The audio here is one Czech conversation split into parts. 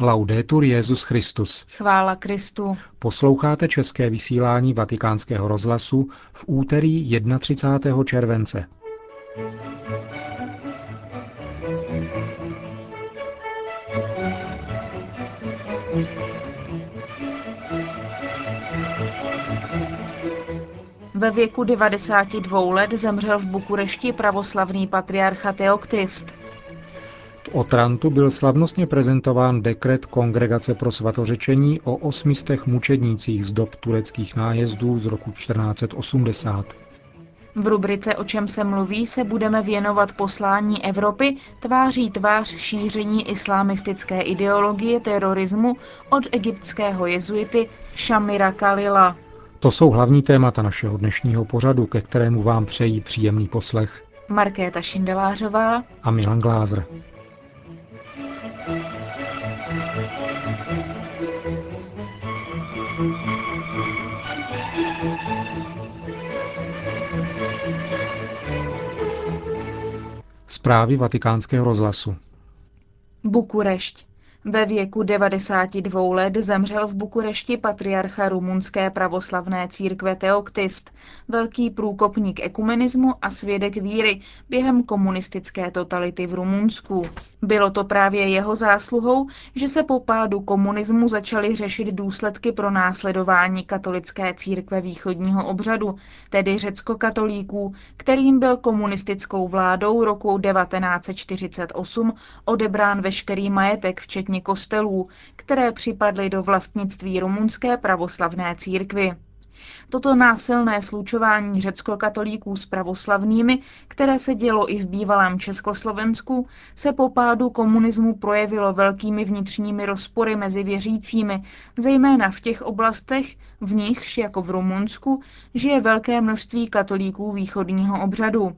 Laudetur Jezus Christus. Chvála Kristu. Posloucháte české vysílání Vatikánského rozhlasu v úterý 31. července. Ve věku 92 let zemřel v Bukurešti pravoslavný patriarcha Teoktist. Otrantu byl slavnostně prezentován dekret Kongregace pro svatořečení o osmistech mučednících z dob tureckých nájezdů z roku 1480. V rubrice O čem se mluví se budeme věnovat poslání Evropy tváří tvář šíření islámistické ideologie terorismu od egyptského jezuity Shamira Kalila. To jsou hlavní témata našeho dnešního pořadu, ke kterému vám přejí příjemný poslech Markéta Šindelářová a Milan Glázer. Zprávy vatikánského rozhlasu. Bukurešť. Ve věku 92 let zemřel v Bukurešti patriarcha rumunské pravoslavné církve Teoktist, velký průkopník ekumenismu a svědek víry během komunistické totality v Rumunsku. Bylo to právě jeho zásluhou, že se po pádu komunismu začaly řešit důsledky pro následování katolické církve východního obřadu, tedy řecko-katolíků, kterým byl komunistickou vládou roku 1948 odebrán veškerý majetek, včetně kostelů, které připadly do vlastnictví rumunské pravoslavné církvy. Toto násilné slučování řecko-katolíků s pravoslavnými, které se dělo i v bývalém Československu, se po pádu komunismu projevilo velkými vnitřními rozpory mezi věřícími, zejména v těch oblastech, v nichž, jako v Rumunsku, žije velké množství katolíků východního obřadu.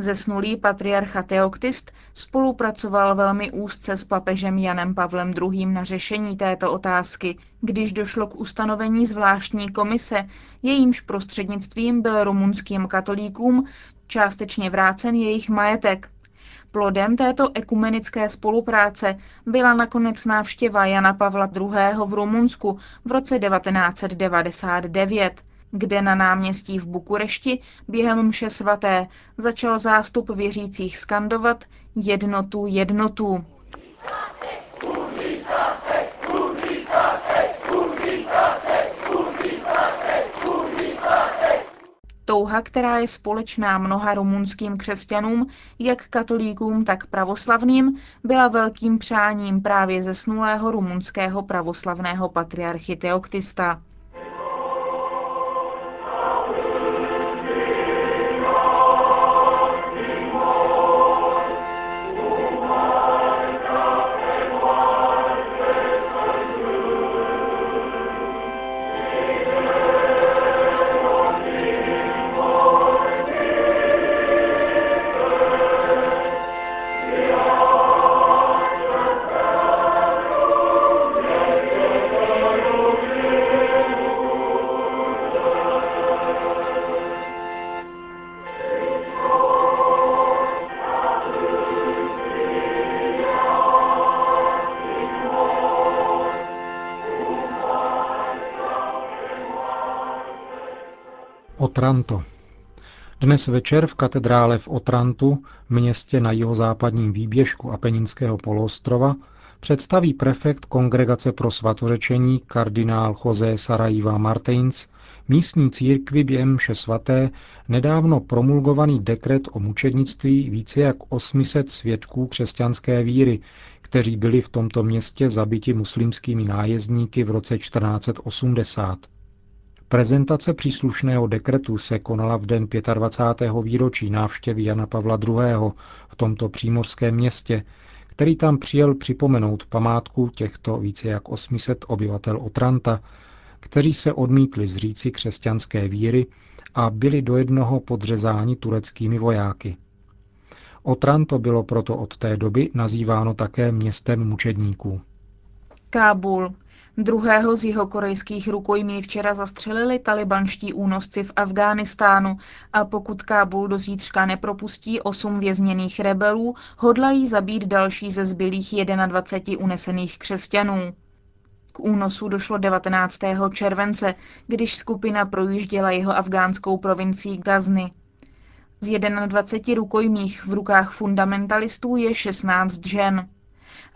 Zesnulý patriarcha Teoktist spolupracoval velmi úzce s papežem Janem Pavlem II. na řešení této otázky, když došlo k ustanovení zvláštní komise, jejímž prostřednictvím byl rumunským katolíkům částečně vrácen jejich majetek. Plodem této ekumenické spolupráce byla nakonec návštěva Jana Pavla II. v Rumunsku v roce 1999 kde na náměstí v Bukurešti během mše svaté začal zástup věřících skandovat jednotu jednotu. Touha, která je společná mnoha rumunským křesťanům, jak katolíkům, tak pravoslavným, byla velkým přáním právě zesnulého rumunského pravoslavného patriarchy Teoktista. Otranto. Dnes večer v katedrále v Otrantu, městě na jihozápadním výběžku Apeninského poloostrova, představí prefekt Kongregace pro svatořečení kardinál José Sarajiva Martins místní církvi během mše svaté nedávno promulgovaný dekret o mučednictví více jak 800 svědků křesťanské víry, kteří byli v tomto městě zabiti muslimskými nájezdníky v roce 1480. Prezentace příslušného dekretu se konala v den 25. výročí návštěvy Jana Pavla II. v tomto přímořském městě, který tam přijel připomenout památku těchto více jak 800 obyvatel Otranta, kteří se odmítli zříci křesťanské víry a byli do jednoho podřezáni tureckými vojáky. Otranto bylo proto od té doby nazýváno také městem mučedníků. Kábul. Druhého z jeho korejských rukojmí včera zastřelili talibanští únosci v Afghánistánu a pokud Kábul do zítřka nepropustí osm vězněných rebelů, hodlají zabít další ze zbylých 21 unesených křesťanů. K únosu došlo 19. července, když skupina projížděla jeho afgánskou provincií Gazny. Z 21 rukojmích v rukách fundamentalistů je 16 žen.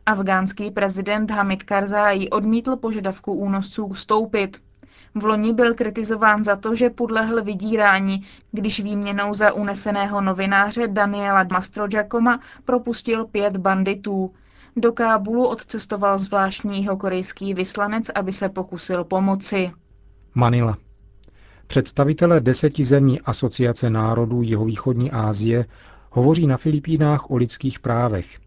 Afgánský prezident Hamid Karzai odmítl požadavku únosců stoupit. V loni byl kritizován za to, že podlehl vydírání, když výměnou za uneseného novináře Daniela Mastrojacoma propustil pět banditů. Do Kábulu odcestoval zvláštní korejský vyslanec, aby se pokusil pomoci. Manila. Představitelé deseti zemí Asociace národů Jihovýchodní Asie hovoří na Filipínách o lidských právech.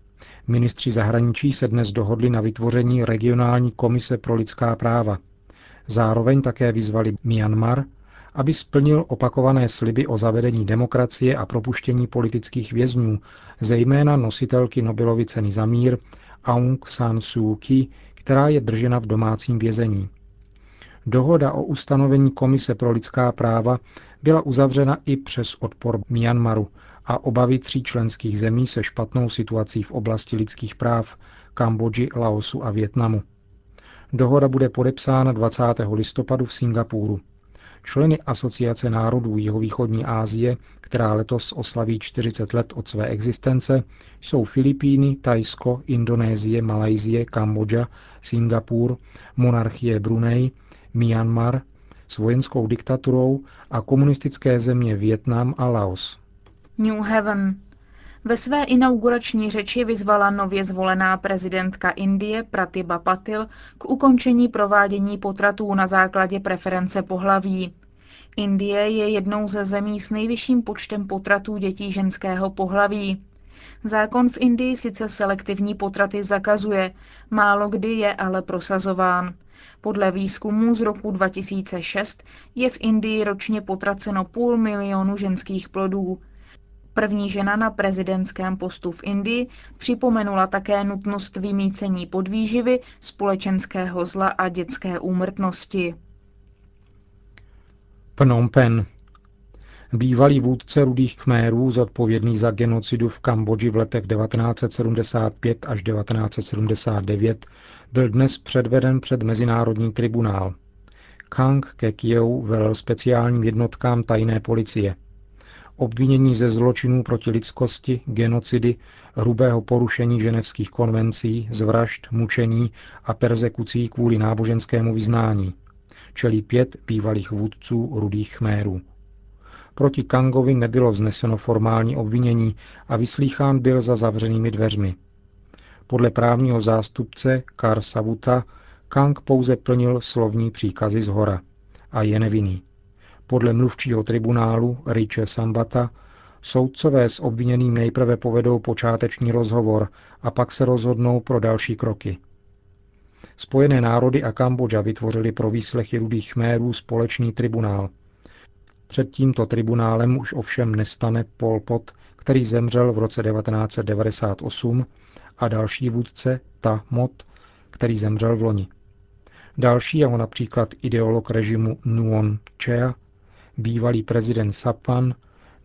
Ministři zahraničí se dnes dohodli na vytvoření regionální komise pro lidská práva. Zároveň také vyzvali Myanmar, aby splnil opakované sliby o zavedení demokracie a propuštění politických vězňů, zejména nositelky Nobelovy ceny za mír Aung San Suu Kyi, která je držena v domácím vězení. Dohoda o ustanovení Komise pro lidská práva byla uzavřena i přes odpor Myanmaru a obavy tří členských zemí se špatnou situací v oblasti lidských práv Kambodži, Laosu a Větnamu. Dohoda bude podepsána 20. listopadu v Singapuru. Členy Asociace národů Jihovýchodní Asie, která letos oslaví 40 let od své existence, jsou Filipíny, Tajsko, Indonésie, Malajzie, Kambodža, Singapur, monarchie Brunei, Myanmar s vojenskou diktaturou a komunistické země Vietnam a Laos. New Haven. Ve své inaugurační řeči vyzvala nově zvolená prezidentka Indie Pratibha Patil k ukončení provádění potratů na základě preference pohlaví. Indie je jednou ze zemí s nejvyšším počtem potratů dětí ženského pohlaví. Zákon v Indii sice selektivní potraty zakazuje, málo kdy je ale prosazován. Podle výzkumu z roku 2006 je v Indii ročně potraceno půl milionu ženských plodů. První žena na prezidentském postu v Indii připomenula také nutnost vymícení podvýživy, společenského zla a dětské úmrtnosti. Phnom Penh. Bývalý vůdce rudých kmérů, zodpovědný za genocidu v Kambodži v letech 1975 až 1979, byl dnes předveden před Mezinárodní tribunál. Kang Kekieu velel speciálním jednotkám tajné policie. Obvinění ze zločinů proti lidskosti, genocidy, hrubého porušení ženevských konvencí, zvražd, mučení a persekucí kvůli náboženskému vyznání. Čelí pět bývalých vůdců rudých chmérů. Proti Kangovi nebylo vzneseno formální obvinění a vyslýchán byl za zavřenými dveřmi. Podle právního zástupce Kar Savuta Kang pouze plnil slovní příkazy z hora a je nevinný. Podle mluvčího tribunálu Riche Sambata soudcové s obviněným nejprve povedou počáteční rozhovor a pak se rozhodnou pro další kroky. Spojené národy a Kambodža vytvořili pro výslechy rudých chmérů společný tribunál. Před tímto tribunálem už ovšem nestane Pol Pot, který zemřel v roce 1998 a další vůdce Ta Mot, který zemřel v loni. Další, jako například ideolog režimu Nuon Chea, bývalý prezident Sapan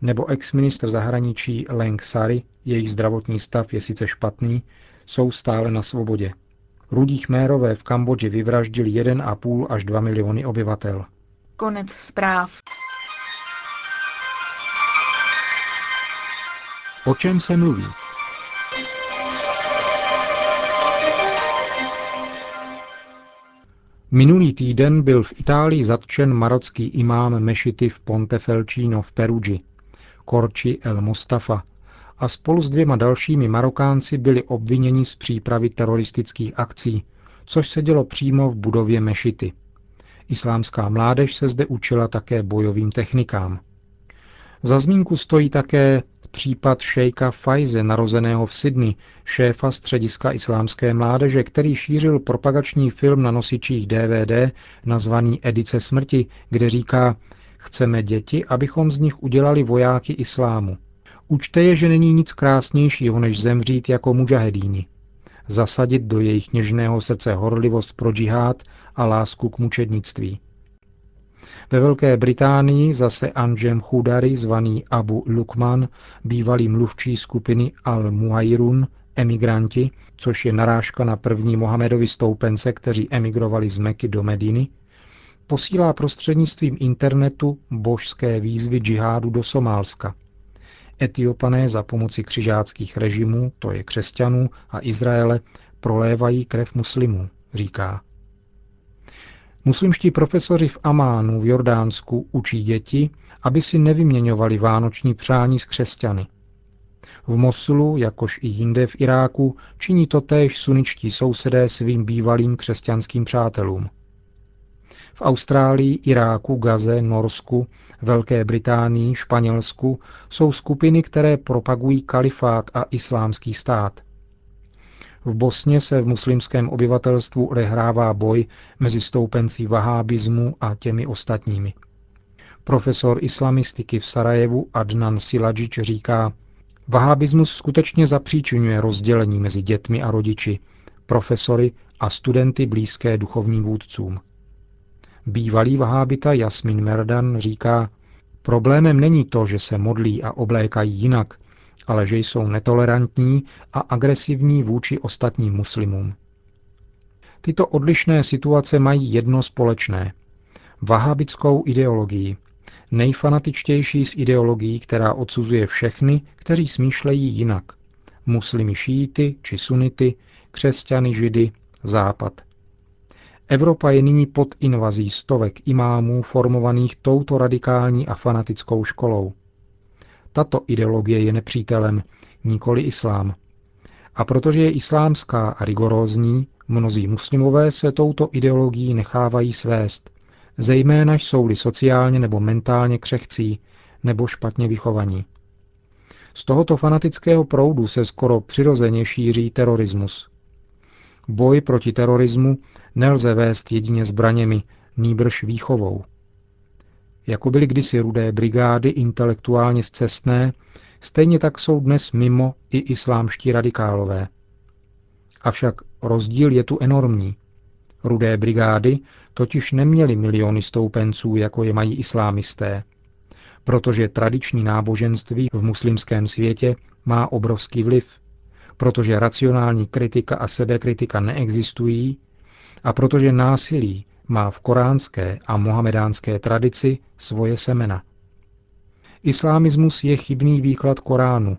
nebo ex-ministr zahraničí Leng Sari, jejich zdravotní stav je sice špatný, jsou stále na svobodě. Rudí chmérové v Kambodži vyvraždili 1,5 až 2 miliony obyvatel. Konec zpráv. O čem se mluví? Minulý týden byl v Itálii zatčen marocký imám mešity v Pontefelcino v Perugi, Korči El Mustafa, a spolu s dvěma dalšími Marokánci byli obviněni z přípravy teroristických akcí, což se dělo přímo v budově mešity. Islámská mládež se zde učila také bojovým technikám. Za zmínku stojí také případ šejka Fajze, narozeného v Sydney, šéfa střediska islámské mládeže, který šířil propagační film na nosičích DVD nazvaný Edice smrti, kde říká, chceme děti, abychom z nich udělali vojáky islámu. Učte je, že není nic krásnějšího, než zemřít jako mužahedíni. zasadit do jejich něžného srdce horlivost pro džihad a lásku k mučednictví. Ve Velké Británii zase Anjem Chudari, zvaný Abu Lukman, bývalý mluvčí skupiny Al-Muhairun, emigranti, což je narážka na první Mohamedovi stoupence, kteří emigrovali z Meky do Mediny, posílá prostřednictvím internetu božské výzvy džihádu do Somálska. Etiopané za pomoci křižáckých režimů, to je křesťanů a Izraele, prolévají krev muslimů, říká. Muslimští profesoři v Amánu v Jordánsku učí děti, aby si nevyměňovali vánoční přání s křesťany. V Mosulu, jakož i jinde v Iráku, činí to též suničtí sousedé svým bývalým křesťanským přátelům. V Austrálii, Iráku, Gaze, Norsku, Velké Británii, Španělsku jsou skupiny, které propagují kalifát a islámský stát – v Bosně se v muslimském obyvatelstvu odehrává boj mezi stoupencí vahábismu a těmi ostatními. Profesor islamistiky v Sarajevu Adnan Siladžič říká, vahábismus skutečně zapříčinuje rozdělení mezi dětmi a rodiči, profesory a studenty blízké duchovním vůdcům. Bývalý vahábita Jasmin Merdan říká, problémem není to, že se modlí a oblékají jinak, ale že jsou netolerantní a agresivní vůči ostatním muslimům. Tyto odlišné situace mají jedno společné. Vahabickou ideologii, nejfanatičtější z ideologií, která odsuzuje všechny, kteří smýšlejí jinak. Muslimy šíity či sunity, křesťany, židy, západ. Evropa je nyní pod invazí stovek imámů formovaných touto radikální a fanatickou školou. Tato ideologie je nepřítelem, nikoli islám. A protože je islámská a rigorózní, mnozí muslimové se touto ideologií nechávají svést, zejména jsou-li sociálně nebo mentálně křehcí nebo špatně vychovaní. Z tohoto fanatického proudu se skoro přirozeně šíří terorismus. Boj proti terorismu nelze vést jedině zbraněmi, nýbrž výchovou. Jako byly kdysi rudé brigády intelektuálně zcestné, stejně tak jsou dnes mimo i islámští radikálové. Avšak rozdíl je tu enormní. Rudé brigády totiž neměly miliony stoupenců, jako je mají islámisté, protože tradiční náboženství v muslimském světě má obrovský vliv, protože racionální kritika a sebekritika neexistují a protože násilí má v koránské a mohamedánské tradici svoje semena. Islámismus je chybný výklad Koránu,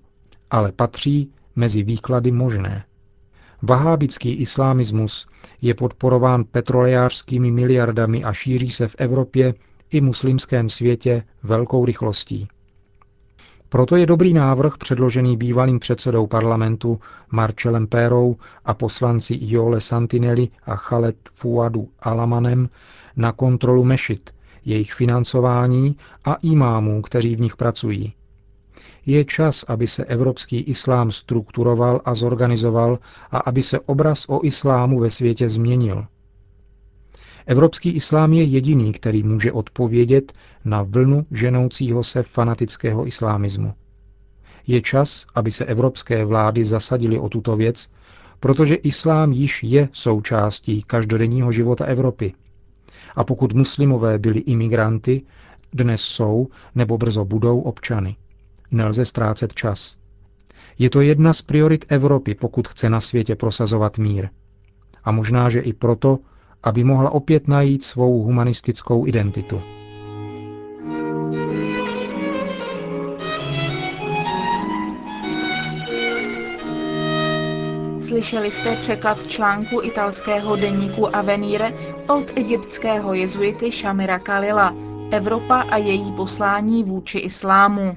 ale patří mezi výklady možné. Vahábický islámismus je podporován petrolejářskými miliardami a šíří se v Evropě i muslimském světě velkou rychlostí. Proto je dobrý návrh předložený bývalým předsedou parlamentu Marcelem Pérou a poslanci Jole Santinelli a Khaled Fuadu Alamanem na kontrolu mešit, jejich financování a imámů, kteří v nich pracují. Je čas, aby se evropský islám strukturoval a zorganizoval a aby se obraz o islámu ve světě změnil. Evropský islám je jediný, který může odpovědět na vlnu ženoucího se fanatického islámismu. Je čas, aby se evropské vlády zasadily o tuto věc, protože islám již je součástí každodenního života Evropy. A pokud muslimové byli imigranty, dnes jsou nebo brzo budou občany. Nelze ztrácet čas. Je to jedna z priorit Evropy, pokud chce na světě prosazovat mír. A možná, že i proto, aby mohla opět najít svou humanistickou identitu. Slyšeli jste překlad článku italského deníku Avenire od egyptského jezuity Shamira Kalila Evropa a její poslání vůči islámu.